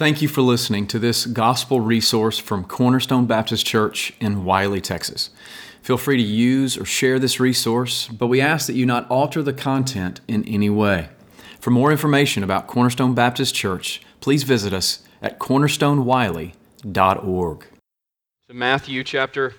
Thank you for listening to this gospel resource from Cornerstone Baptist Church in Wylie, Texas. Feel free to use or share this resource, but we ask that you not alter the content in any way. For more information about Cornerstone Baptist Church, please visit us at cornerstonewylie.org. To Matthew chapter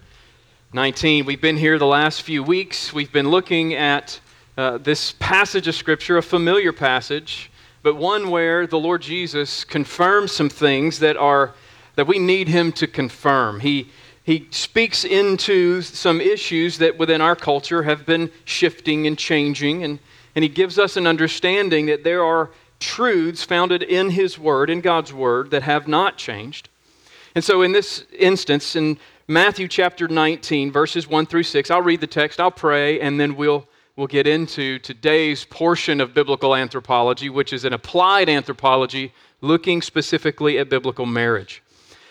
19. We've been here the last few weeks. We've been looking at uh, this passage of Scripture, a familiar passage but one where the Lord Jesus confirms some things that are that we need him to confirm. He he speaks into some issues that within our culture have been shifting and changing and, and he gives us an understanding that there are truths founded in his word in God's word that have not changed. And so in this instance in Matthew chapter 19 verses 1 through 6 I'll read the text, I'll pray and then we'll we'll get into today's portion of biblical anthropology, which is an applied anthropology looking specifically at biblical marriage.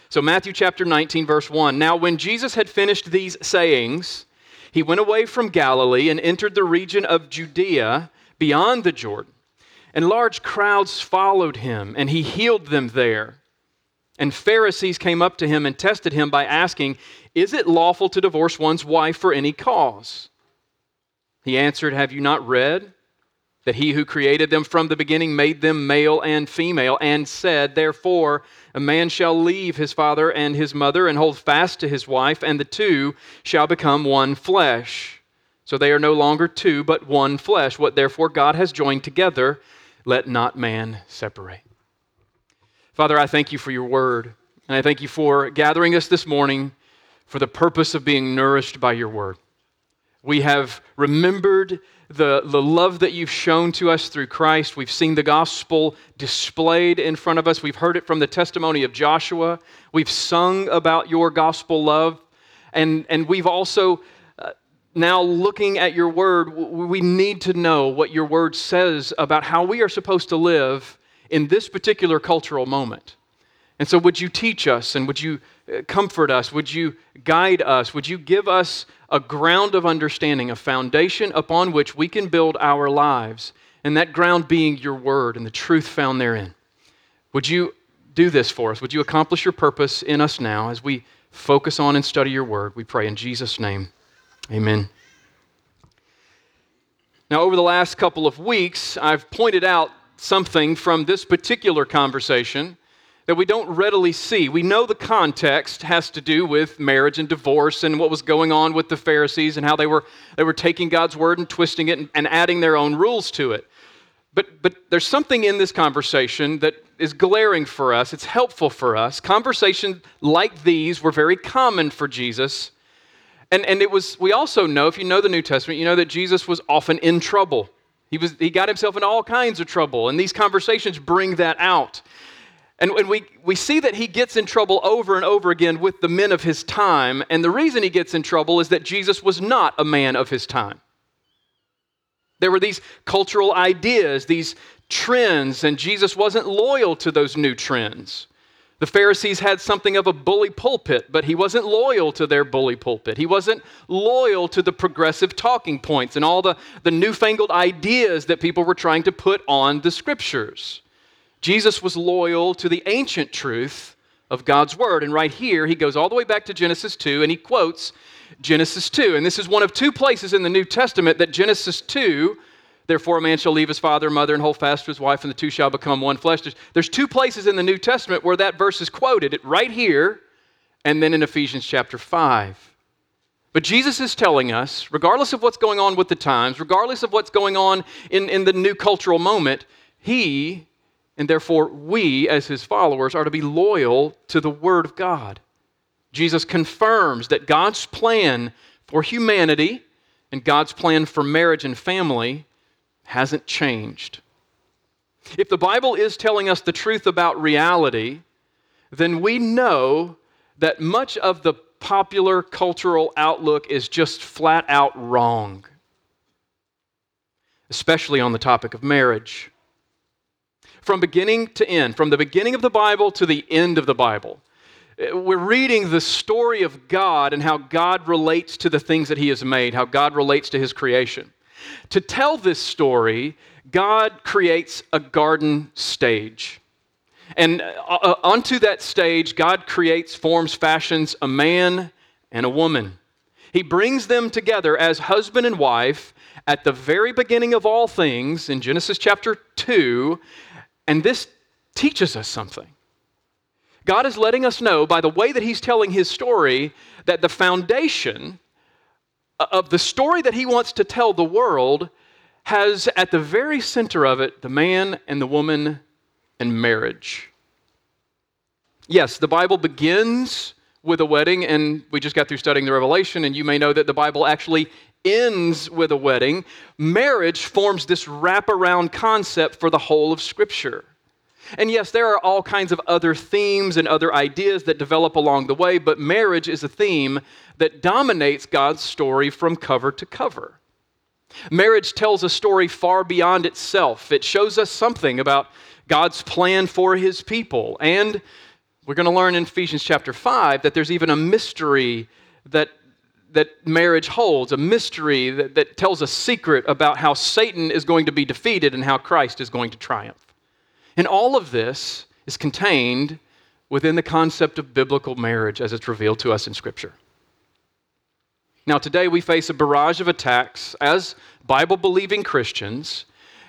So, Matthew chapter 19, verse 1. Now, when Jesus had finished these sayings, he went away from Galilee and entered the region of Judea beyond the Jordan. And large crowds followed him, and he healed them there. And Pharisees came up to him and tested him by asking, Is it lawful to divorce one's wife for any cause? He answered, Have you not read that he who created them from the beginning made them male and female, and said, Therefore, a man shall leave his father and his mother and hold fast to his wife, and the two shall become one flesh. So they are no longer two, but one flesh. What therefore God has joined together, let not man separate. Father, I thank you for your word, and I thank you for gathering us this morning for the purpose of being nourished by your word. We have remembered the, the love that you've shown to us through Christ. We've seen the gospel displayed in front of us. We've heard it from the testimony of Joshua. We've sung about your gospel love. And, and we've also, uh, now looking at your word, we need to know what your word says about how we are supposed to live in this particular cultural moment. And so, would you teach us and would you comfort us? Would you guide us? Would you give us a ground of understanding, a foundation upon which we can build our lives? And that ground being your word and the truth found therein. Would you do this for us? Would you accomplish your purpose in us now as we focus on and study your word? We pray in Jesus' name. Amen. Now, over the last couple of weeks, I've pointed out something from this particular conversation that we don't readily see. We know the context has to do with marriage and divorce and what was going on with the Pharisees and how they were, they were taking God's word and twisting it and, and adding their own rules to it. But, but there's something in this conversation that is glaring for us. It's helpful for us. Conversations like these were very common for Jesus. And, and it was, we also know, if you know the New Testament, you know that Jesus was often in trouble. He, was, he got himself in all kinds of trouble, and these conversations bring that out. And, and we, we see that he gets in trouble over and over again with the men of his time. And the reason he gets in trouble is that Jesus was not a man of his time. There were these cultural ideas, these trends, and Jesus wasn't loyal to those new trends. The Pharisees had something of a bully pulpit, but he wasn't loyal to their bully pulpit. He wasn't loyal to the progressive talking points and all the, the newfangled ideas that people were trying to put on the scriptures. Jesus was loyal to the ancient truth of God's word. And right here, he goes all the way back to Genesis 2 and he quotes Genesis 2. And this is one of two places in the New Testament that Genesis 2, therefore a man shall leave his father and mother and hold fast to his wife, and the two shall become one flesh. There's two places in the New Testament where that verse is quoted right here and then in Ephesians chapter 5. But Jesus is telling us, regardless of what's going on with the times, regardless of what's going on in, in the new cultural moment, he and therefore, we, as his followers, are to be loyal to the Word of God. Jesus confirms that God's plan for humanity and God's plan for marriage and family hasn't changed. If the Bible is telling us the truth about reality, then we know that much of the popular cultural outlook is just flat out wrong, especially on the topic of marriage from beginning to end, from the beginning of the Bible to the end of the Bible. We're reading the story of God and how God relates to the things that He has made, how God relates to His creation. To tell this story, God creates a garden stage. And uh, uh, onto that stage, God creates, forms, fashions a man and a woman. He brings them together as husband and wife at the very beginning of all things in Genesis chapter 2, and this teaches us something. God is letting us know by the way that He's telling His story that the foundation of the story that He wants to tell the world has at the very center of it the man and the woman and marriage. Yes, the Bible begins with a wedding, and we just got through studying the Revelation, and you may know that the Bible actually ends with a wedding. Marriage forms this wraparound concept for the whole of Scripture. And yes, there are all kinds of other themes and other ideas that develop along the way, but marriage is a theme that dominates God's story from cover to cover. Marriage tells a story far beyond itself. It shows us something about God's plan for his people. And we're going to learn in Ephesians chapter 5 that there's even a mystery that, that marriage holds, a mystery that, that tells a secret about how Satan is going to be defeated and how Christ is going to triumph. And all of this is contained within the concept of biblical marriage as it's revealed to us in Scripture. Now, today we face a barrage of attacks as Bible believing Christians.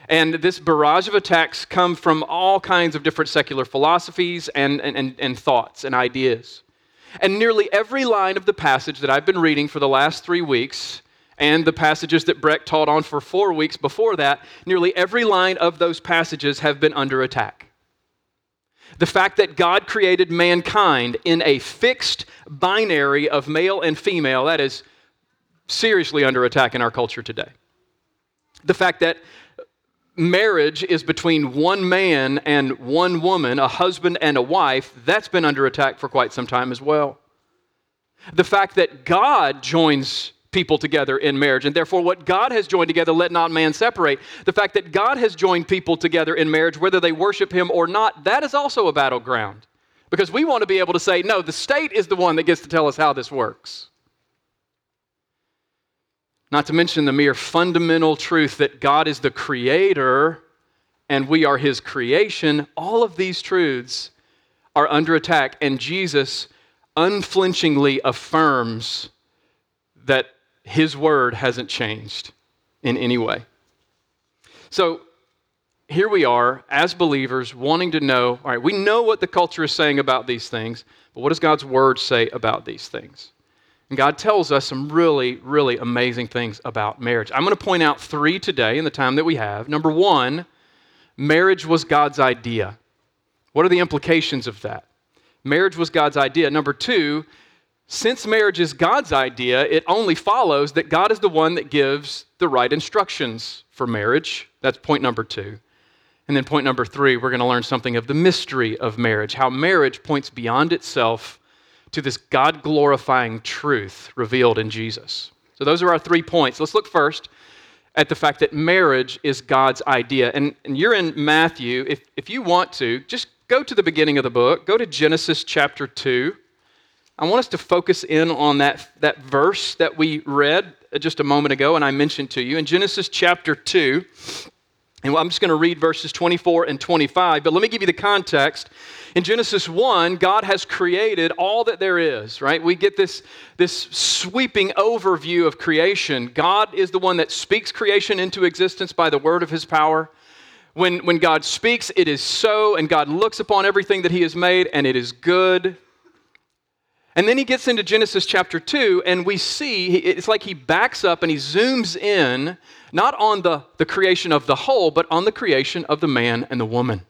And this barrage of attacks come from all kinds of different secular philosophies and, and, and, thoughts and ideas. And nearly every line of the passage that I've been reading for the last three weeks, and the passages that Breck taught on for four weeks before that, nearly every line of those passages have been under attack. The fact that God created mankind in a fixed binary of male and female, that is seriously under attack in our culture today. The fact that marriage is between one man and one woman, a husband and a wife, that's been under attack for quite some time as well. The fact that God joins people together in marriage, and therefore what God has joined together, let not man separate. The fact that God has joined people together in marriage, whether they worship Him or not, that is also a battleground. Because we want to be able to say, no, the state is the one that gets to tell us how this works. Not to mention the mere fundamental truth that God is the creator and we are his creation. All of these truths are under attack, and Jesus unflinchingly affirms that his word hasn't changed in any way. So here we are as believers wanting to know all right, we know what the culture is saying about these things, but what does God's word say about these things? And God tells us some really, really amazing things about marriage. I'm going to point out three today in the time that we have. Number one, marriage was God's idea. What are the implications of that? Marriage was God's idea. Number two, since marriage is God's idea, it only follows that God is the one that gives the right instructions for marriage. That's point number two. And then point number three, we're going to learn something of the mystery of marriage, how marriage points beyond itself to this God glorifying truth revealed in Jesus. So, those are our three points. Let's look first at the fact that marriage is God's idea. And, and you're in Matthew. If, if you want to, just go to the beginning of the book, go to Genesis chapter 2. I want us to focus in on that, that verse that we read just a moment ago and I mentioned to you. In Genesis chapter 2, and I'm just going to read verses 24 and 25, but let me give you the context. In Genesis 1, God has created all that there is, right? We get this, this sweeping overview of creation. God is the one that speaks creation into existence by the word of his power. When, when God speaks, it is so, and God looks upon everything that he has made, and it is good. And then he gets into Genesis chapter 2, and we see it's like he backs up and he zooms in, not on the, the creation of the whole, but on the creation of the man and the woman.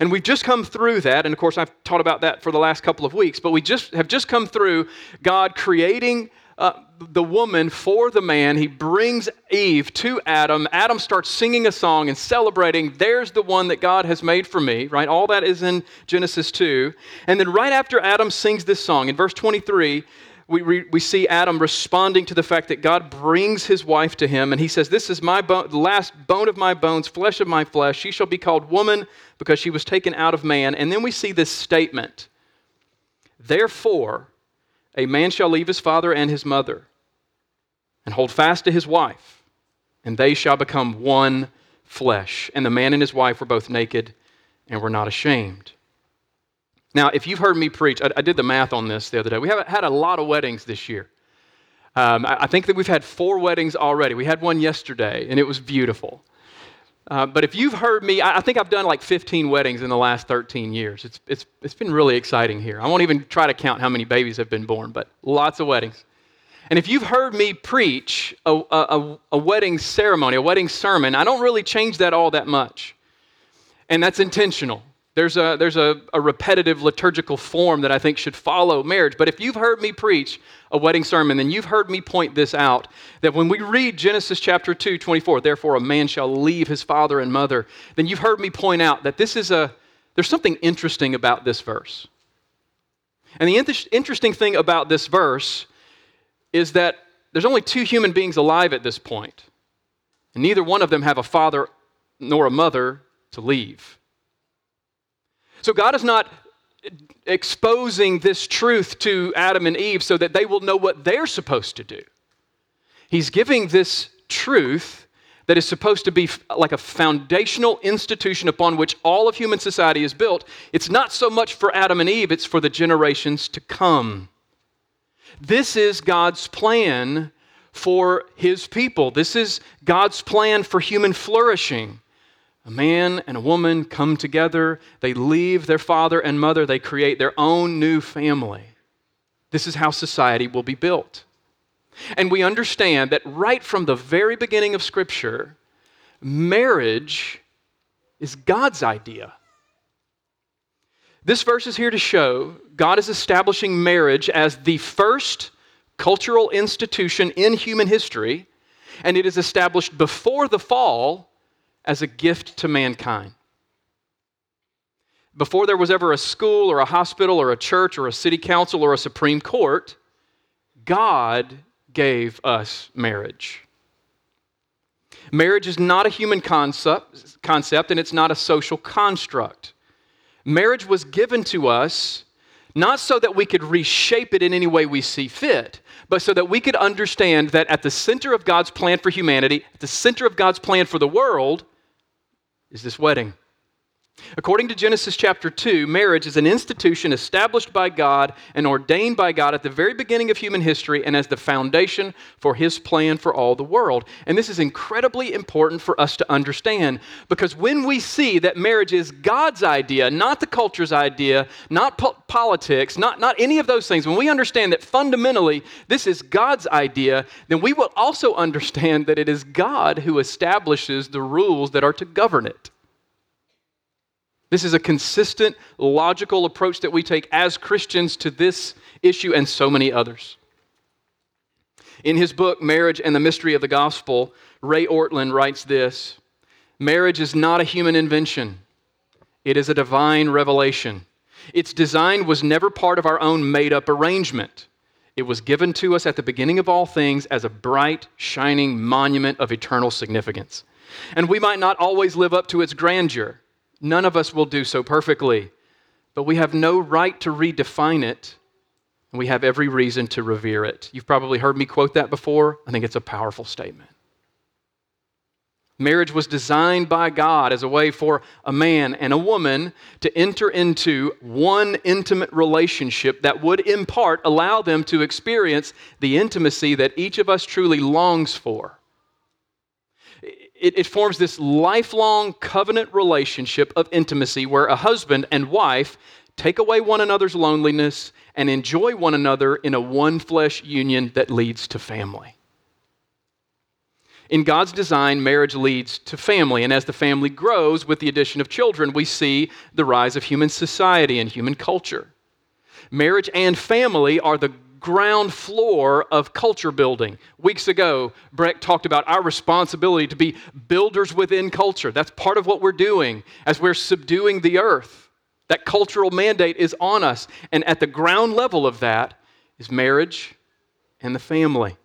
And we've just come through that, and of course, I've taught about that for the last couple of weeks, but we just have just come through God creating uh, the woman for the man. He brings Eve to Adam. Adam starts singing a song and celebrating, there's the one that God has made for me, right? All that is in Genesis 2. And then right after Adam sings this song, in verse 23, we, we, we see Adam responding to the fact that God brings his wife to him, and he says, This is my bone, the last bone of my bones, flesh of my flesh. She shall be called woman because she was taken out of man. And then we see this statement Therefore, a man shall leave his father and his mother and hold fast to his wife, and they shall become one flesh. And the man and his wife were both naked and we're not ashamed. Now, if you've heard me preach, I, I did the math on this the other day. We haven't had a lot of weddings this year. Um, I, I, think that we've had four weddings already. We had one yesterday, and it was beautiful. Uh, but if you've heard me, I, I, think I've done like 15 weddings in the last 13 years. It's, it's, it's been really exciting here. I won't even try to count how many babies have been born, but lots of weddings. And if you've heard me preach a, a, a wedding ceremony, a wedding sermon, I don't really change that all that much. And that's intentional. There's a, there's a, a, repetitive liturgical form that I think should follow marriage. But if you've heard me preach a wedding sermon, then you've heard me point this out that when we read Genesis chapter 2, 24, therefore a man shall leave his father and mother, then you've heard me point out that this is a, there's something interesting about this verse. And the inter- interesting thing about this verse is that there's only two human beings alive at this point, and neither one of them have a father nor a mother to leave. So God is not exposing this truth to Adam and Eve so that they will know what they're supposed to do. He's giving this truth that is supposed to be like a foundational institution upon which all of human society is built. It's not so much for Adam and Eve, it's for the generations to come. This is God's plan for his people. This is God's plan for human flourishing. A man and a woman come together, they leave their father and mother, they create their own new family. This is how society will be built. And we understand that right from the very beginning of Scripture, marriage is God's idea. This verse is here to show God is establishing marriage as the first cultural institution in human history, and it is established before the fall as a gift to mankind. Before there was ever a school or a hospital or a church or a city council or a Supreme Court, God gave us marriage. Marriage is not a human concept, concept and it's not a social construct. Marriage was given to us not so that we could reshape it in any way we see fit, but so that we could understand that at the center of God's plan for humanity, at the center of God's plan for the world, is this wedding. According to Genesis chapter 2, marriage is an institution established by God and ordained by God at the very beginning of human history and as the foundation for his plan for all the world. And this is incredibly important for us to understand because when we see that marriage is God's idea, not the culture's idea, not po- politics, not, not any of those things, when we understand that fundamentally this is God's idea, then we will also understand that it is God who establishes the rules that are to govern it. This is a consistent, logical approach that we take as Christians to this issue and so many others. In his book, Marriage and the Mystery of the Gospel, Ray Ortlund writes this Marriage is not a human invention, it is a divine revelation. Its design was never part of our own made up arrangement. It was given to us at the beginning of all things as a bright, shining monument of eternal significance. And we might not always live up to its grandeur. None of us will do so perfectly, but we have no right to redefine it, and we have every reason to revere it. You've probably heard me quote that before. I think it's a powerful statement. Marriage was designed by God as a way for a man and a woman to enter into one intimate relationship that would, in part, allow them to experience the intimacy that each of us truly longs for it, it, forms this lifelong covenant relationship of intimacy where a husband and wife take away one another's loneliness and enjoy one another in a one flesh union that leads to family. In God's design, marriage leads to family, and as the family grows with the addition of children, we see the rise of human society and human culture. Marriage and family are the ground floor of culture building. Weeks ago, Breck talked about our responsibility to be builders within culture. That's part of what we're doing as we're subduing the earth. That cultural mandate is on us. And at the ground level of that is marriage and the family.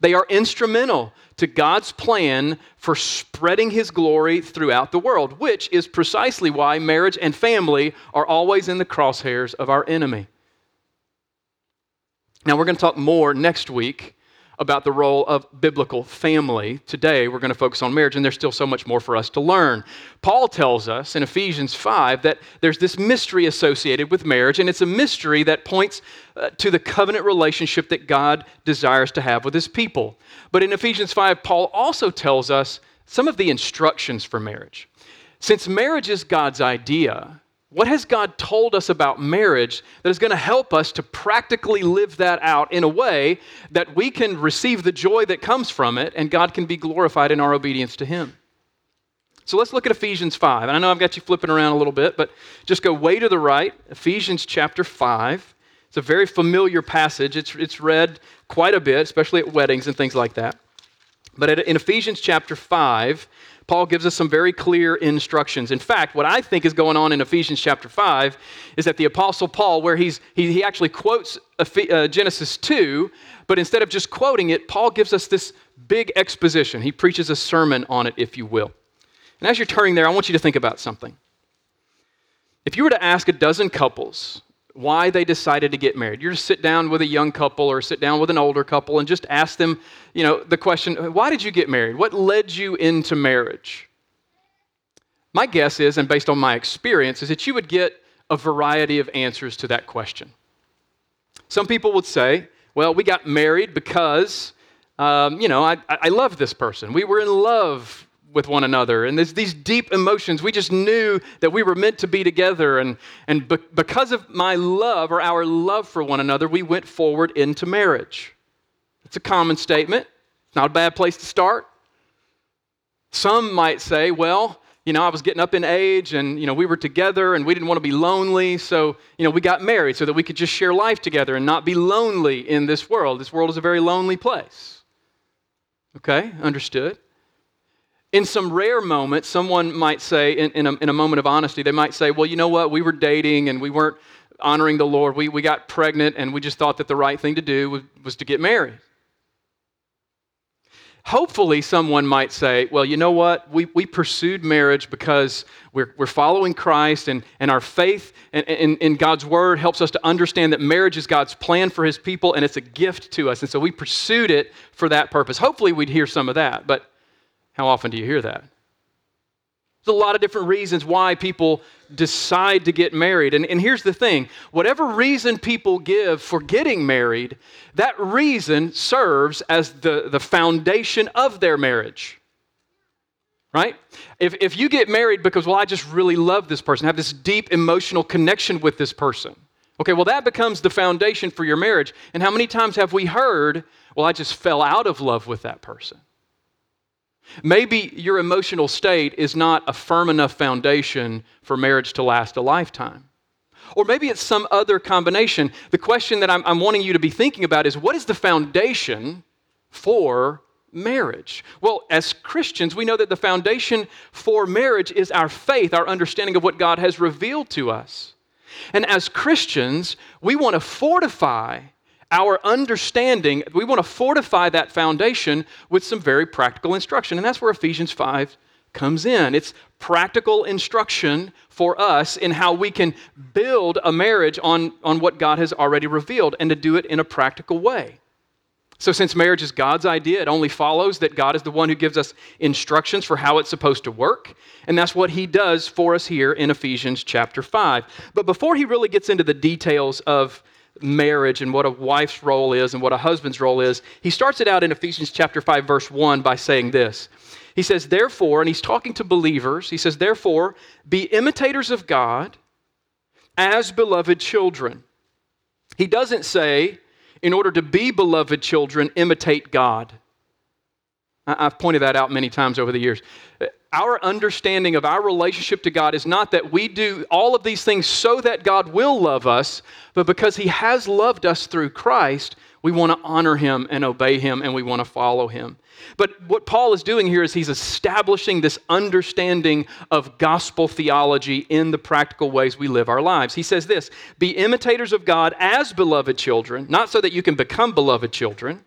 They are instrumental to God's plan for spreading His glory throughout the world, which is precisely why marriage and family are always in the crosshairs of our enemy. Now, we're going to talk more next week about the role of biblical family. Today, we're going to focus on marriage, and there's still so much more for us to learn. Paul tells us in Ephesians 5 that there's this mystery associated with marriage, and it's a mystery that points uh, to the covenant relationship that God desires to have with his people. But in Ephesians 5, Paul also tells us some of the instructions for marriage. Since marriage is God's idea, what has God told us about marriage that is going to help us to practically live that out in a way that we can receive the joy that comes from it and God can be glorified in our obedience to Him? So let's look at Ephesians 5. And I know I've got you flipping around a little bit, but just go way to the right. Ephesians chapter 5. It's a very familiar passage. It's, it's read quite a bit, especially at weddings and things like that. But in Ephesians chapter 5, Paul gives us some very clear instructions. In fact, what I think is going on in Ephesians chapter 5 is that the Apostle Paul, where he's, he, he actually quotes uh, Genesis 2, but instead of just quoting it, Paul gives us this big exposition. He preaches a sermon on it, if you will. And as you're turning there, I want you to think about something. If you were to ask a dozen couples why they decided to get married. You just sit down with a young couple or sit down with an older couple and just ask them, you know, the question, why did you get married? What led you into marriage? My guess is, and based on my experience, is that you would get a variety of answers to that question. Some people would say, well, we got married because, um, you know, I, I love this person. We were in love with one another. And there's these deep emotions. We just knew that we were meant to be together. And, and be- because of my love or our love for one another, we went forward into marriage. It's a common statement. It's not a bad place to start. Some might say, well, you know, I was getting up in age and, you know, we were together and we didn't want to be lonely. So, you know, we got married so that we could just share life together and not be lonely in this world. This world is a very lonely place. Okay, understood in some rare moments, someone might say, in, in, a, in, a, moment of honesty, they might say, Well, you know what? We were dating and we weren't honoring the Lord. We, we got pregnant and we just thought that the right thing to do was, was to get married. Hopefully, someone might say, Well, you know what? We, we pursued marriage because we're, we're following Christ and, and our faith in, in, in God's Word helps us to understand that marriage is God's plan for His people and it's a gift to us. And so we pursued it for that purpose. Hopefully, we'd hear some of that. But how often do you hear that? There's a lot of different reasons why people decide to get married. And, and here's the thing whatever reason people give for getting married, that reason serves as the, the foundation of their marriage. Right? If, if you get married because, well, I just really love this person, have this deep emotional connection with this person, okay, well, that becomes the foundation for your marriage. And how many times have we heard, well, I just fell out of love with that person? Maybe your emotional state is not a firm enough foundation for marriage to last a lifetime. Or maybe it's some other combination. The question that I'm, I'm, wanting you to be thinking about is what is the foundation for marriage? Well, as Christians, we know that the foundation for marriage is our faith, our understanding of what God has revealed to us. And as Christians, we want to fortify our understanding, we want to fortify that foundation with some very practical instruction. And that's where Ephesians 5 comes in. It's practical instruction for us in how we can build a marriage on, on what God has already revealed and to do it in a practical way. So, since marriage is God's idea, it only follows that God is the one who gives us instructions for how it's supposed to work. And that's what he does for us here in Ephesians chapter 5. But before he really gets into the details of marriage and what a wife's role is and what a husband's role is, he starts it out in Ephesians chapter 5 verse 1 by saying this. He says, "Therefore," and he's talking to believers, he says, "Therefore, be imitators of God as beloved children." He doesn't say, in order to be beloved children, imitate God. I've pointed that out many times over the years. Our understanding of our relationship to God is not that we do all of these things so that God will love us, but because He has loved us through Christ, we want to honor Him and obey Him and we want to follow Him. But what Paul is doing here is he's establishing this understanding of gospel theology in the practical ways we live our lives. He says this Be imitators of God as beloved children, not so that you can become beloved children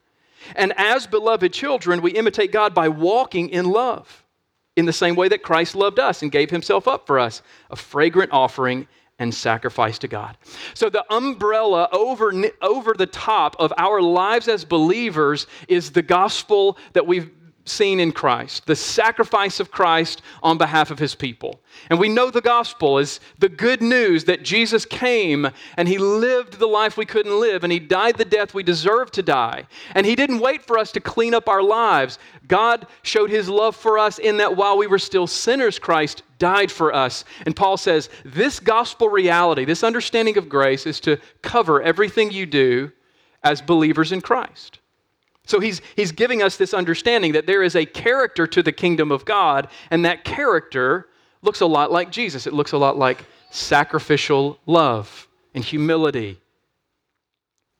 and as beloved children, we imitate God by walking in love in the same way that Christ loved us and gave himself up for us, a fragrant offering and sacrifice to God. So, the umbrella over, over the top of our lives as believers is the gospel that we've seen in Christ, the sacrifice of Christ on behalf of his people. And we know the gospel is the good news that Jesus came and he lived the life we couldn't live and he died the death we deserved to die. And he didn't wait for us to clean up our lives. God showed his love for us in that while we were still sinners, Christ died for us. And Paul says, this gospel reality, this understanding of grace is to cover everything you do as believers in Christ. So he's, he's giving us this understanding that there is a character to the kingdom of God, and that character looks a lot like Jesus. It looks a lot like sacrificial love and humility.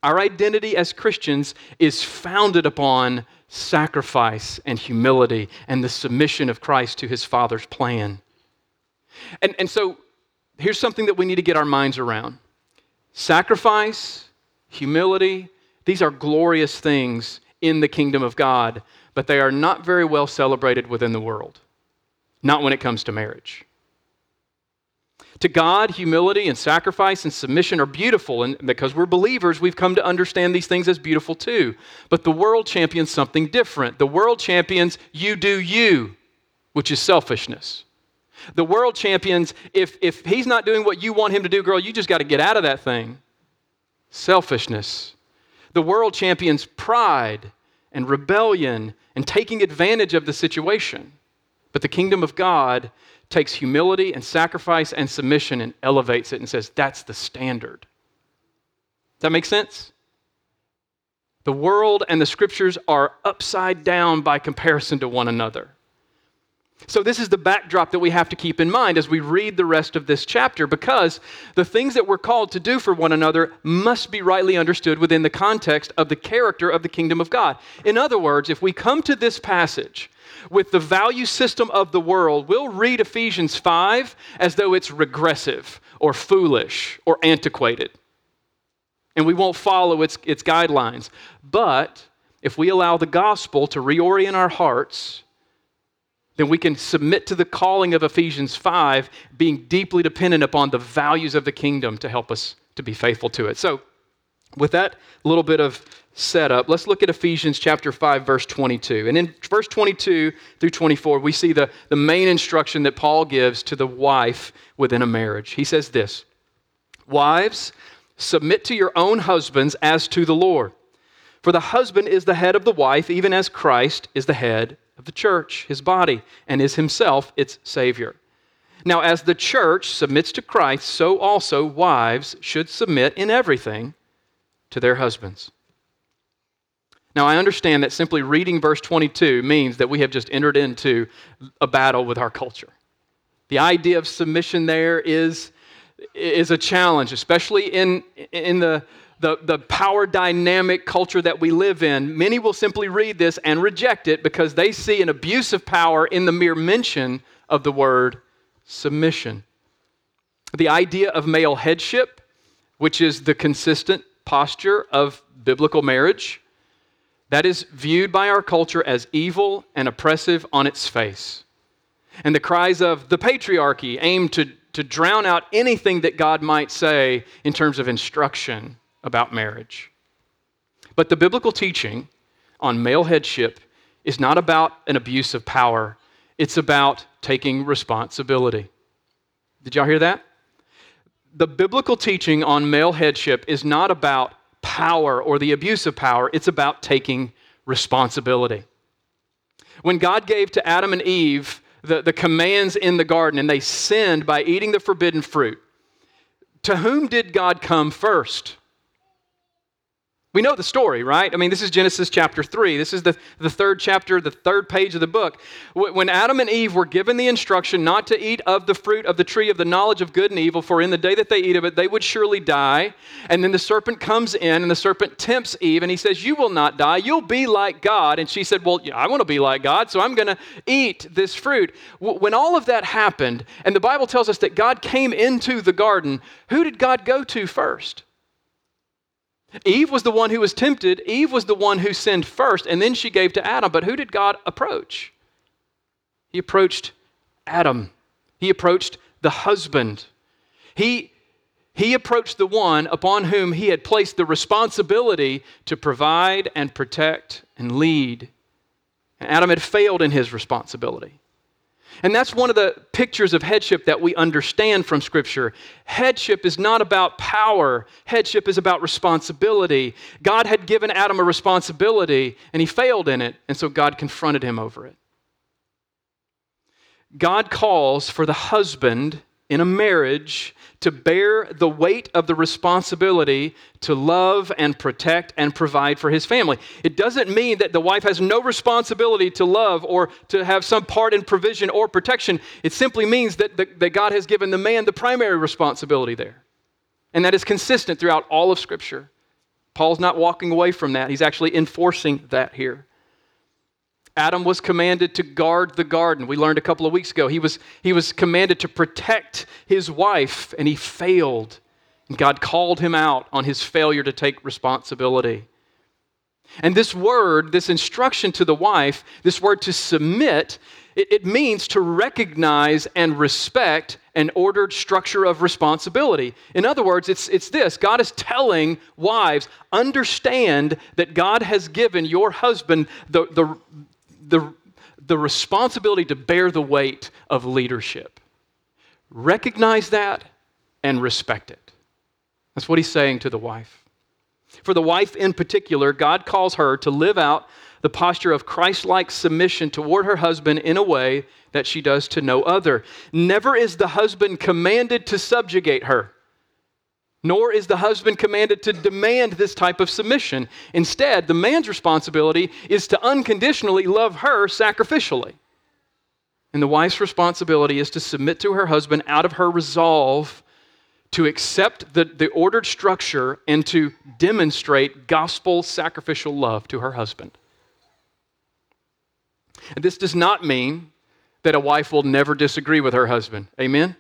Our identity as Christians is founded upon sacrifice and humility and the submission of Christ to his Father's plan. And, and so here's something that we need to get our minds around sacrifice, humility, these are glorious things in the kingdom of God, but they are not very well celebrated within the world, not when it comes to marriage. To God, humility and sacrifice and submission are beautiful, and because we're believers, we've come to understand these things as beautiful too. But the world champions something different. The world champions you do you, which is selfishness. The world champions, if, if he's not doing what you want him to do, girl, you just got to get out of that thing. Selfishness. The world champions pride and rebellion and taking advantage of the situation. But the kingdom of God takes humility and sacrifice and submission and elevates it and says, that's the standard. Does that make sense? The world and the scriptures are upside down by comparison to one another. So, this is the backdrop that we have to keep in mind as we read the rest of this chapter because the things that we're called to do for one another must be rightly understood within the context of the character of the kingdom of God. In other words, if we come to this passage with the value system of the world, we'll read Ephesians 5 as though it's regressive or foolish or antiquated. And we won't follow its, its guidelines. But if we allow the gospel to reorient our hearts, then we can submit to the calling of Ephesians 5, being deeply dependent upon the values of the kingdom to help us to be faithful to it. So, with that little bit of setup, let's look at Ephesians chapter 5, verse 22. And in verse 22 through 24, we see the, the main instruction that Paul gives to the wife within a marriage. He says this Wives, submit to your own husbands as to the Lord. For the husband is the head of the wife, even as Christ is the head of the church, his body, and is himself its Savior. Now, as the church submits to Christ, so also wives should submit in everything to their husbands. Now, I understand that simply reading verse 22 means that we have just entered into a battle with our culture. The idea of submission there is, is a challenge, especially in, in the the, the power dynamic culture that we live in, many will simply read this and reject it because they see an abuse of power in the mere mention of the word submission. The idea of male headship, which is the consistent posture of biblical marriage, that is viewed by our culture as evil and oppressive on its face. And the cries of the patriarchy aim to, to drown out anything that God might say in terms of instruction about marriage. But the biblical teaching on male headship is not about an abuse of power, it's about taking responsibility. Did y'all hear that? The biblical teaching on male headship is not about power or the abuse of power, it's about taking responsibility. When God gave to Adam and Eve the, the commands in the garden and they sinned by eating the forbidden fruit, to whom did God come first? We know the story, right? I mean, this is Genesis chapter 3. This is the, the third chapter, the third page of the book. When Adam and Eve were given the instruction not to eat of the fruit of the tree of the knowledge of good and evil, for in the day that they eat of it, they would surely die. And then the serpent comes in, and the serpent tempts Eve, and he says, You will not die. You'll be like God. And she said, Well, yeah, I want to be like God, so I'm going to eat this fruit. When all of that happened, and the Bible tells us that God came into the garden, who did God go to first? Eve was the one who was tempted. Eve was the one who sinned first, and then she gave to Adam. But who did God approach? He approached Adam. He approached the husband. He, he approached the one upon whom he had placed the responsibility to provide and protect and lead. And Adam had failed in his responsibility. And that's one of the pictures of headship that we understand from Scripture. Headship is not about power, headship is about responsibility. God had given Adam a responsibility, and he failed in it, and so God confronted him over it. God calls for the husband in a marriage to bear the weight of the responsibility to love and protect and provide for his family. It doesn't mean that the wife has no responsibility to love or to have some part in provision or protection. It simply means that, the, that God has given the man the primary responsibility there. And that is consistent throughout all of Scripture. Paul's not walking away from that, he's actually enforcing that here. Adam was commanded to guard the garden. We learned a couple of weeks ago. He was, he was commanded to protect his wife, and he failed. And God called him out on his failure to take responsibility. And this word, this instruction to the wife, this word to submit, it, it, means to recognize and respect an ordered structure of responsibility. In other words, it's, it's this God is telling wives, understand that God has given your husband the, the, the, the responsibility to bear the weight of leadership. Recognize that and respect it. That's what he's saying to the wife. For the wife in particular, God calls her to live out the posture of Christ like submission toward her husband in a way that she does to no other. Never is the husband commanded to subjugate her nor is the husband commanded to demand this type of submission. Instead, the man's responsibility is to unconditionally love her sacrificially. And the wife's responsibility is to submit to her husband out of her resolve to accept the, the ordered structure and to demonstrate gospel sacrificial love to her husband. And this does not mean that a wife will never disagree with her husband. Amen?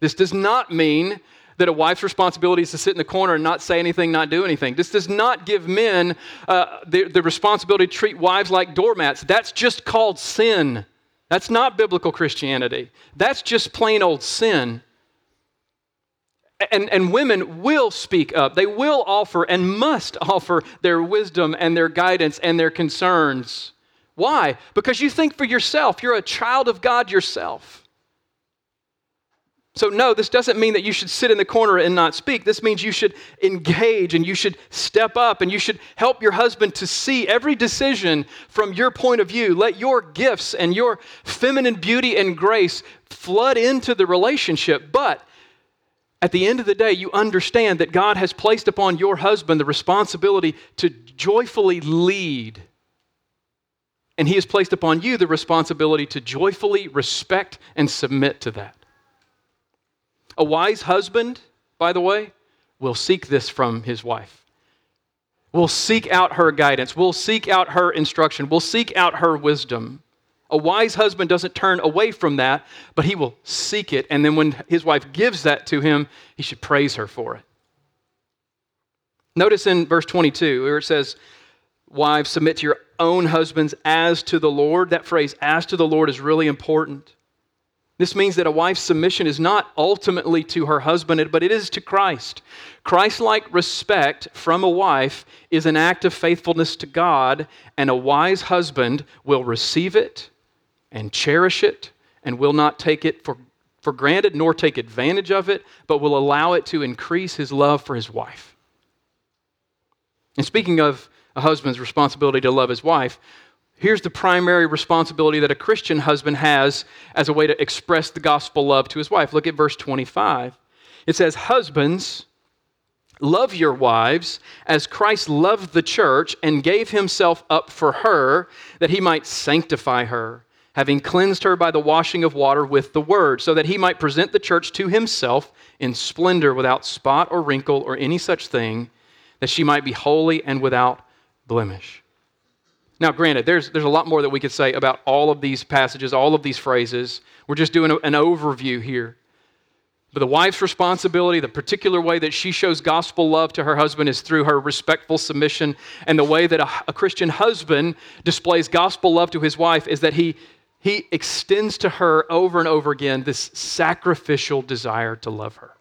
This does not mean that a wife's responsibility is to sit in the corner and not say anything, not do anything. This does not give men uh, the, the responsibility to treat wives like doormats. That's just called sin. That's not biblical Christianity. That's just plain old sin. And, and women will speak up. They will offer and must offer their wisdom and their guidance and their concerns. Why? Because you think for yourself. You're a child of God yourself. So, no, this doesn't mean that you should sit in the corner and not speak. This means you should engage and you should step up and you should help your husband to see every decision from your point of view. Let your gifts and your feminine beauty and grace flood into the relationship. But at the end of the day, you understand that God has placed upon your husband the responsibility to joyfully lead. And he has placed upon you the responsibility to joyfully respect and submit to that. A wise husband, by the way, will seek this from his wife. Will seek out her guidance. Will seek out her instruction. Will seek out her wisdom. A wise husband doesn't turn away from that, but he will seek it. And then when his wife gives that to him, he should praise her for it. Notice in verse 22 where it says, Wives, submit to your own husbands as to the Lord. That phrase, as to the Lord, is really important. This means that a wife's submission is not ultimately to her husband, but it is to Christ. Christ like respect from a wife is an act of faithfulness to God, and a wise husband will receive it and cherish it and will not take it for, for granted nor take advantage of it, but will allow it to increase his love for his wife. And speaking of a husband's responsibility to love his wife, Here's the primary responsibility that a Christian husband has as a way to express the gospel love to his wife. Look at verse 25. It says, Husbands, love your wives as Christ loved the church and gave himself up for her, that he might sanctify her, having cleansed her by the washing of water with the word, so that he might present the church to himself in splendor, without spot or wrinkle or any such thing, that she might be holy and without blemish. Now, granted, there's, there's a lot more that we could say about all of these passages, all of these phrases. We're just doing an overview here. But the wife's responsibility, the particular way that she shows gospel love to her husband is through her respectful submission. And the way that a, a Christian husband displays gospel love to his wife is that he, he extends to her over and over again this sacrificial desire to love her.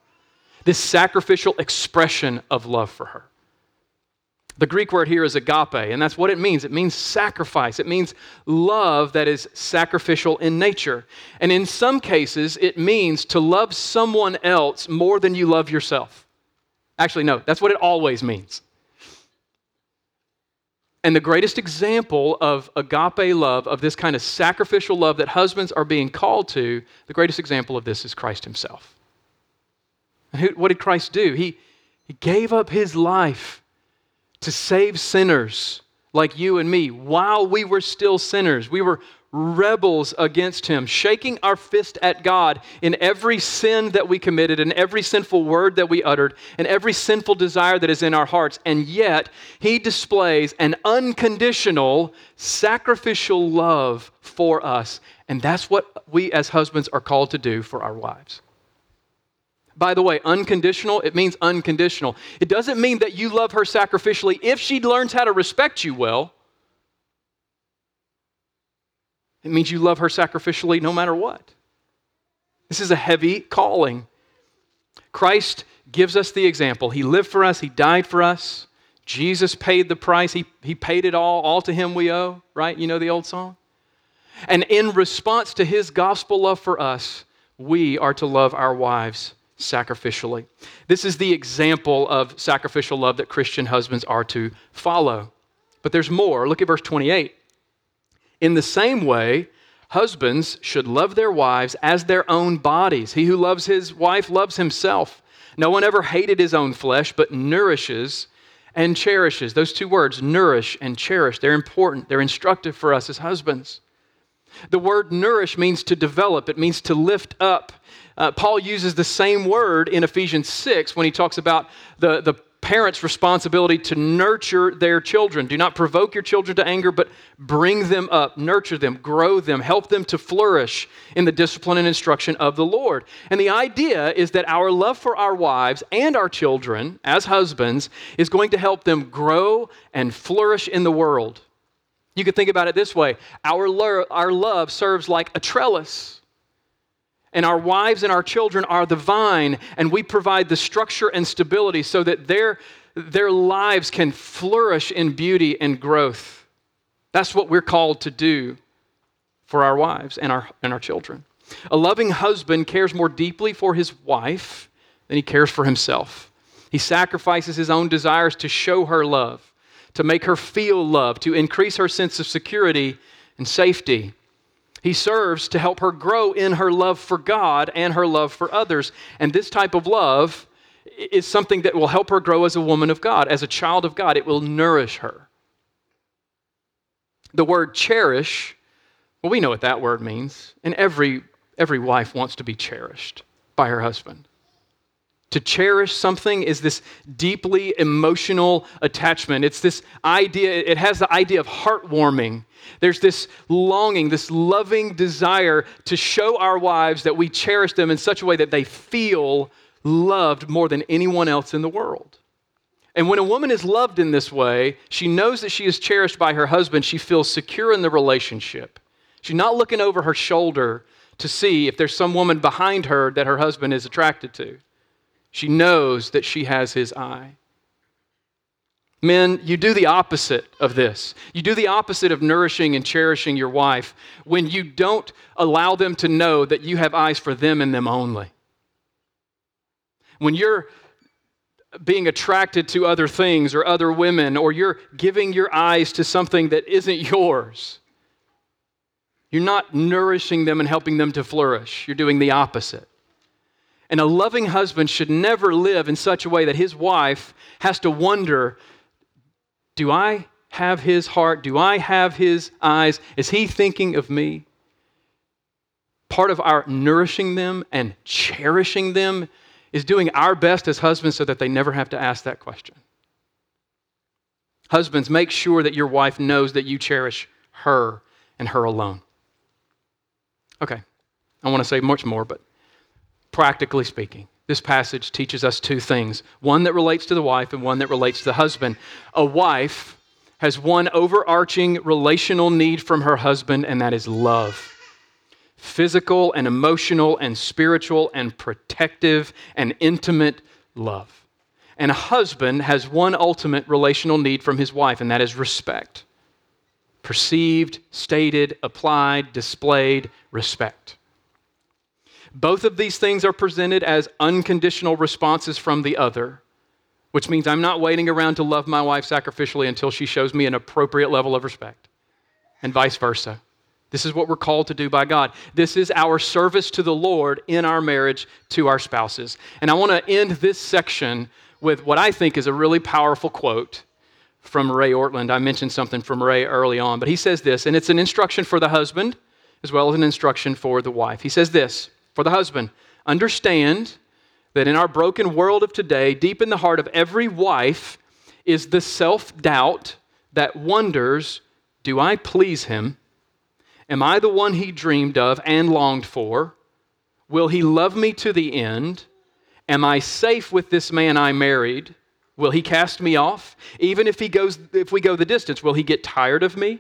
this sacrificial expression of love for her. The Greek word here is agape, and that's what it means. It means sacrifice. It means love that is sacrificial in nature. And in some cases, it means to love someone else more than you love yourself. Actually, no, that's what it always means. And the greatest example of agape love, of this kind of sacrificial love that husbands are being called to, the greatest example of this is Christ himself. Who, what did Christ do? He, he gave up his life to save sinners like you and me while we were still sinners. We were rebels against him, shaking our fist at God in every sin that we committed, in every sinful word that we uttered, and every sinful desire that is in our hearts. And yet, he displays an unconditional, sacrificial love for us. And that's what we as husbands are called to do for our wives. By the way, unconditional, it means unconditional. It doesn't mean that you love her sacrificially if she learns how to respect you well. It means you love her sacrificially no matter what. This is a heavy calling. Christ gives us the example. He lived for us, He died for us. Jesus paid the price, He, he paid it all. All to Him we owe, right? You know the old song? And in response to His gospel love for us, we are to love our wives sacrificially. This is the example of sacrificial love that Christian husbands are to follow. But there's more. Look at verse 28. In the same way, husbands should love their wives as their own bodies. He who loves his wife loves himself. No one ever hated his own flesh, but nourishes and cherishes. Those two words, nourish and cherish, they're important. They're instructive for us as husbands. The word nourish means to develop, it means to lift up. Uh, Paul uses the same word in Ephesians 6 when he talks about the, the parents' responsibility to nurture their children. Do not provoke your children to anger, but bring them up, nurture them, grow them, help them to flourish in the discipline and instruction of the Lord. And the idea is that our love for our wives and our children as husbands is going to help them grow and flourish in the world. You could think about it this way our, lo- our love serves like a trellis and our wives and our children are the vine, and we provide the structure and stability so that their, their lives can flourish in beauty and growth. That's what we're called to do for our wives and our, and our children. A loving husband cares more deeply for his wife than he cares for himself. He sacrifices his own desires to show her love, to make her feel love, to increase her sense of security and safety. He serves to help her grow in her love for God and her love for others. And this type of love is something that will help her grow as a woman of God, as a child of God. It will nourish her. The word cherish, well, we know what that word means. And every, every wife wants to be cherished by her husband. To cherish something is this deeply emotional attachment. It's this idea, it has the idea of heartwarming. There's this longing, this loving desire to show our wives that we cherish them in such a way that they feel loved more than anyone else in the world. And when a woman is loved in this way, she knows that she is cherished by her husband. She feels secure in the relationship. She's not looking over her shoulder to see if there's some woman behind her that her husband is attracted to. She knows that she has his eye. Men, you do the opposite of this. You do the opposite of nourishing and cherishing your wife when you don't allow them to know that you have eyes for them and them only. When you're being attracted to other things or other women, or you're giving your eyes to something that isn't yours, you're not nourishing them and helping them to flourish. You're doing the opposite. And a loving husband should never live in such a way that his wife has to wonder do I have his heart? Do I have his eyes? Is he thinking of me? Part of our nourishing them and cherishing them is doing our best as husbands so that they never have to ask that question. Husbands, make sure that your wife knows that you cherish her and her alone. Okay, I want to say much more, but practically speaking. This passage teaches us two things one that relates to the wife and one that relates to the husband. A wife has one overarching relational need from her husband, and that is love physical and emotional and spiritual and protective and intimate love. And a husband has one ultimate relational need from his wife, and that is respect. Perceived, stated, applied, displayed respect. Both of these things are presented as unconditional responses from the other, which means I'm not waiting around to love my wife sacrificially until she shows me an appropriate level of respect, and vice versa. This is what we're called to do by God. This is our service to the Lord in our marriage to our spouses. And I want to end this section with what I think is a really powerful quote from Ray Ortlund. I mentioned something from Ray early on, but he says this, and it's an instruction for the husband as well as an instruction for the wife. He says this for the husband understand that in our broken world of today, deep in the heart of every wife, is the self doubt that wonders do I please him? Am I the one he dreamed of and longed for? Will he love me to the end? Am I safe with this man I married? Will he cast me off? Even if he goes if we go the distance, will he get tired of me?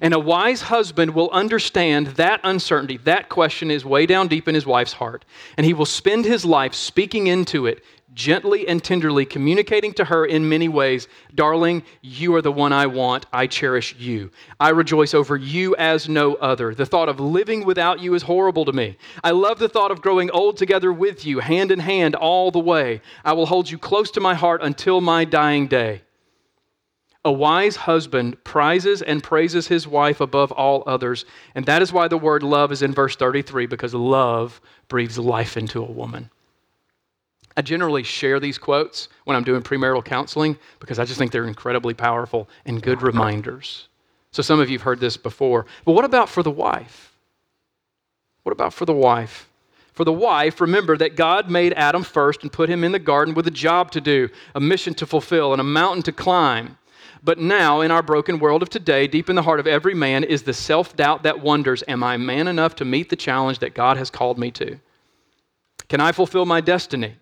And a wise husband will understand that uncertainty, that question is way down deep in his wife's heart. And he will spend his life speaking into it, gently and tenderly communicating to her in many ways Darling, you are the one I want. I cherish you. I rejoice over you as no other. The thought of living without you is horrible to me. I love the thought of growing old together with you, hand in hand, all the way. I will hold you close to my heart until my dying day. A wise husband prizes and praises his wife above all others. And that is why the word love is in verse 33, because love breathes life into a woman. I generally share these quotes when I'm doing premarital counseling because I just think they're incredibly powerful and good reminders. So some of you have heard this before. But what about for the wife? What about for the wife? For the wife, remember that God made Adam first and put him in the garden with a job to do, a mission to fulfill, and a mountain to climb. But now, in our broken world of today, deep in the heart of every man is the self doubt that wonders Am I man enough to meet the challenge that God has called me to? Can I fulfill my destiny?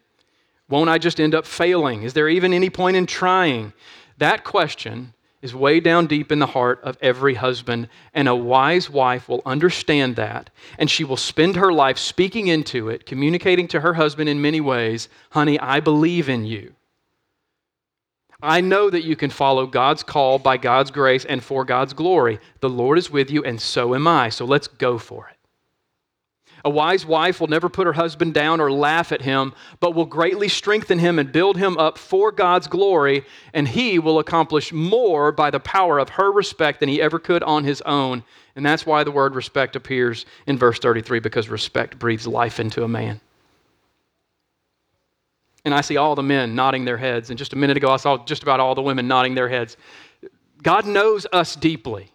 Won't I just end up failing? Is there even any point in trying? That question is way down deep in the heart of every husband, and a wise wife will understand that, and she will spend her life speaking into it, communicating to her husband in many ways Honey, I believe in you. I know that you can follow God's call by God's grace and for God's glory. The Lord is with you, and so am I. So let's go for it. A wise wife will never put her husband down or laugh at him, but will greatly strengthen him and build him up for God's glory, and he will accomplish more by the power of her respect than he ever could on his own. And that's why the word respect appears in verse 33 because respect breathes life into a man. And I see all the men nodding their heads. And just a minute ago, I saw just about all the women nodding their heads. God knows us deeply.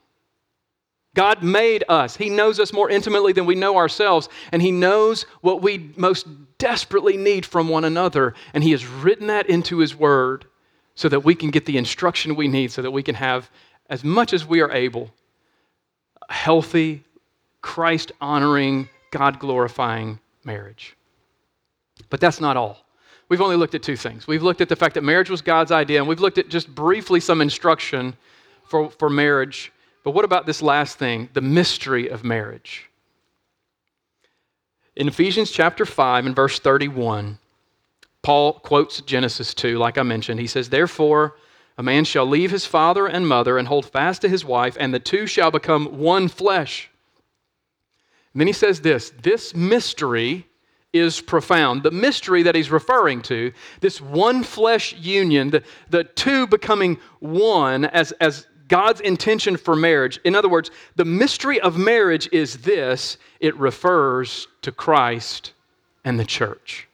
God made us. He knows us more intimately than we know ourselves, and He knows what we most desperately need from one another. And He has written that into His Word so that we can get the instruction we need, so that we can have, as much as we are able, a healthy, Christ honoring, God glorifying marriage. But that's not all. We've only looked at two things. We've looked at the fact that marriage was God's idea, and we've looked at just briefly some instruction for, for marriage but what about this last thing, the mystery of marriage? In Ephesians chapter 5 and verse 31, Paul quotes Genesis 2, like I mentioned. He says, Therefore, a man shall leave his father and mother and hold fast to his wife, and the two shall become one flesh. And then he says this this mystery is profound. The mystery that he's referring to, this one flesh union, the, the two becoming one as, as God's intention for marriage. In other words, the mystery of marriage is this it refers to Christ and the church.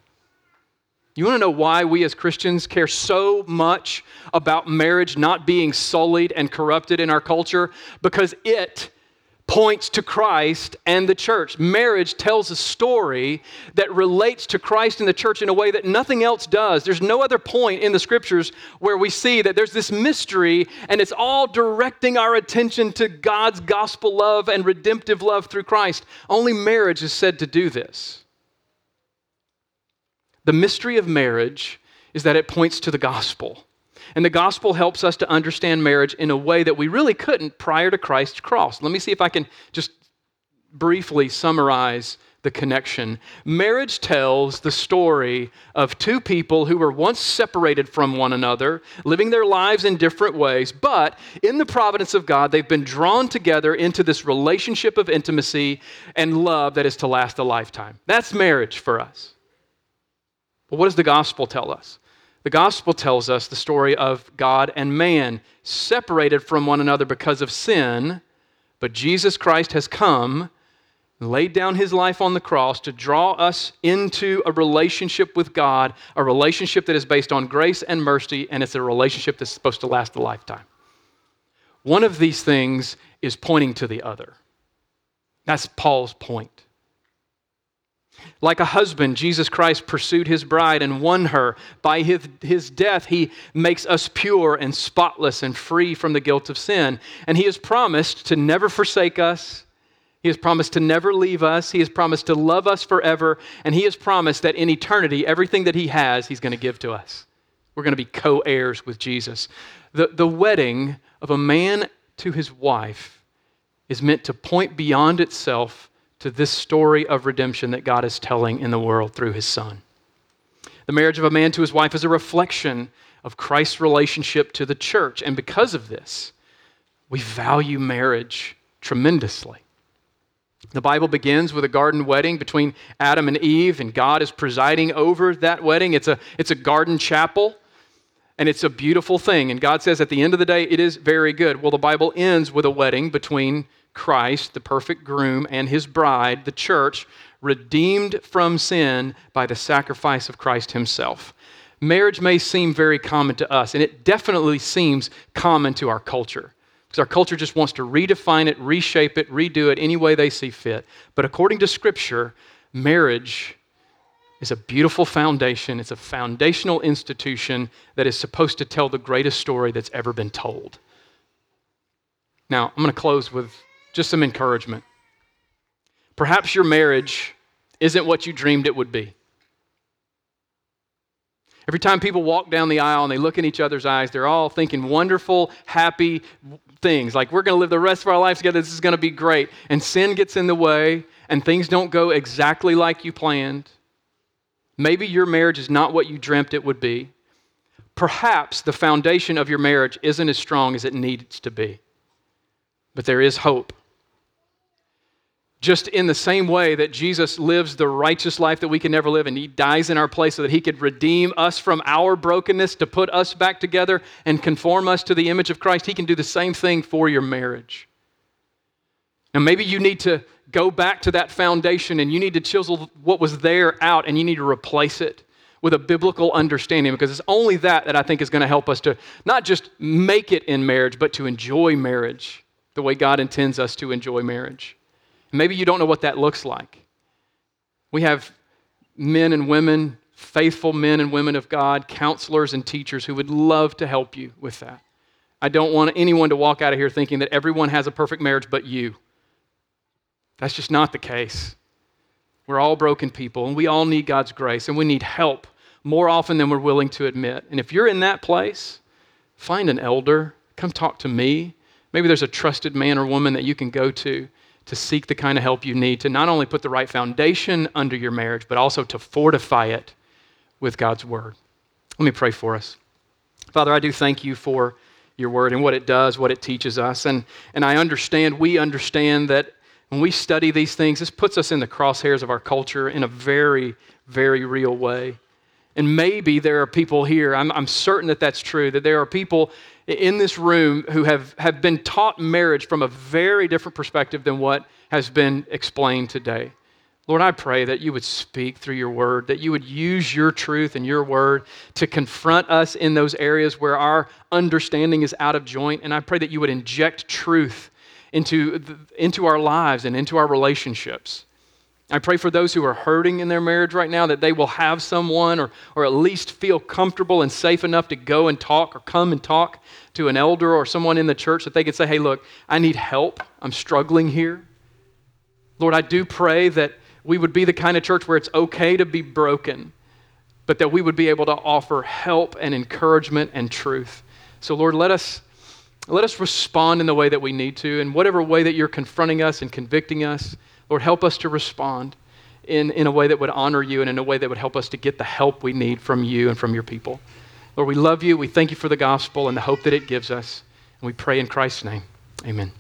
You want to know why we as Christians care so much about marriage not being sullied and corrupted in our culture? Because it points to Christ and the church. Marriage tells a story that relates to Christ and the church in a way that nothing else does. There's no other point in the scriptures where we see that there's this mystery and it's all directing our attention to God's gospel love and redemptive love through Christ. Only marriage is said to do this. The mystery of marriage is that it points to the gospel. And the gospel helps us to understand marriage in a way that we really couldn't prior to Christ's cross. Let me see if I can just briefly summarize the connection. Marriage tells the story of two people who were once separated from one another, living their lives in different ways, but in the providence of God, they've been drawn together into this relationship of intimacy and love that is to last a lifetime. That's marriage for us. But what does the gospel tell us? The gospel tells us the story of God and man separated from one another because of sin, but Jesus Christ has come laid down his life on the cross to draw us into a relationship with God, a relationship that is based on grace and mercy, and it's a relationship that's supposed to last a lifetime. One of these things is pointing to the other. That's Paul's point. Like a husband, Jesus Christ pursued his bride and won her. By his, his death, he makes us pure and spotless and free from the guilt of sin. And he has promised to never forsake us he has promised to never leave us. He has promised to love us forever. And He has promised that in eternity, everything that He has, He's going to give to us. We're going to be co heirs with Jesus. The, the wedding of a man to his wife is meant to point beyond itself to this story of redemption that God is telling in the world through His Son. The marriage of a man to his wife is a reflection of Christ's relationship to the church. And because of this, we value marriage tremendously. The Bible begins with a garden wedding between Adam and Eve, and God is presiding over that wedding. It's a, it's a garden chapel, and it's a beautiful thing. And God says at the end of the day, it is very good. Well, the Bible ends with a wedding between Christ, the perfect groom, and his bride, the church, redeemed from sin by the sacrifice of Christ himself. Marriage may seem very common to us, and it definitely seems common to our culture because our culture just wants to redefine it, reshape it, redo it any way they see fit. But according to Scripture, marriage is a beautiful foundation. It's a foundational institution that is supposed to tell the greatest story that's ever been told. Now, I'm going to close with just some encouragement. Perhaps your marriage isn't what you dreamed it would be. Every time people walk down the aisle and they look in each other's eyes, they're all thinking wonderful, happy things. Like, we're going to live the rest of our lives together. This is going to be great. And sin gets in the way, and things don't go exactly like you planned. Maybe your marriage is not what you dreamt it would be. Perhaps the foundation of your marriage isn't as strong as it needs to be. But there is hope. Just in the same way that Jesus lives the righteous life that we can never live, and he dies in our place so that he could redeem us from our brokenness to put us back together and conform us to the image of Christ, he can do the same thing for your marriage. Now, maybe you need to go back to that foundation and you need to chisel what was there out and you need to replace it with a biblical understanding because it's only that that I think is going to help us to not just make it in marriage, but to enjoy marriage the way God intends us to enjoy marriage. Maybe you don't know what that looks like. We have men and women, faithful men and women of God, counselors and teachers who would love to help you with that. I don't want anyone to walk out of here thinking that everyone has a perfect marriage but you. That's just not the case. We're all broken people and we all need God's grace and we need help more often than we're willing to admit. And if you're in that place, find an elder, come talk to me. Maybe there's a trusted man or woman that you can go to to seek the kind of help you need to not only put the right foundation under your marriage, but also to fortify it with God's word. Let me pray for us. Father, I do thank you for your word and what it does, what it teaches us. And, and I understand, we understand that when we study these things, this puts us in the crosshairs of our culture in a very, very real way. And maybe there are people here, I'm, I'm certain that that's true, that there are people in this room who have, have been taught marriage from a very different perspective than what has been explained today. Lord, I pray that you would speak through your word, that you would use your truth and your word to confront us in those areas where our understanding is out of joint. And I pray that you would inject truth into, into our lives and into our relationships. I pray for those who are hurting in their marriage right now that they will have someone or, or at least feel comfortable and safe enough to go and talk or come and talk to an elder or someone in the church that they could say, hey, look, I need help. I'm struggling here. Lord, I do pray that we would be the kind of church where it's okay to be broken, but that we would be able to offer help and encouragement and truth. So, Lord, let us, let us respond in the way that we need to, in whatever way that you're confronting us and convicting us. Lord, help us to respond. in, in a way that would honor you and in a way that would help us to get the help we need from you and from your people. Lord, we love you. We thank you for the gospel and the hope that it gives us. And we pray in Christ's name. Amen.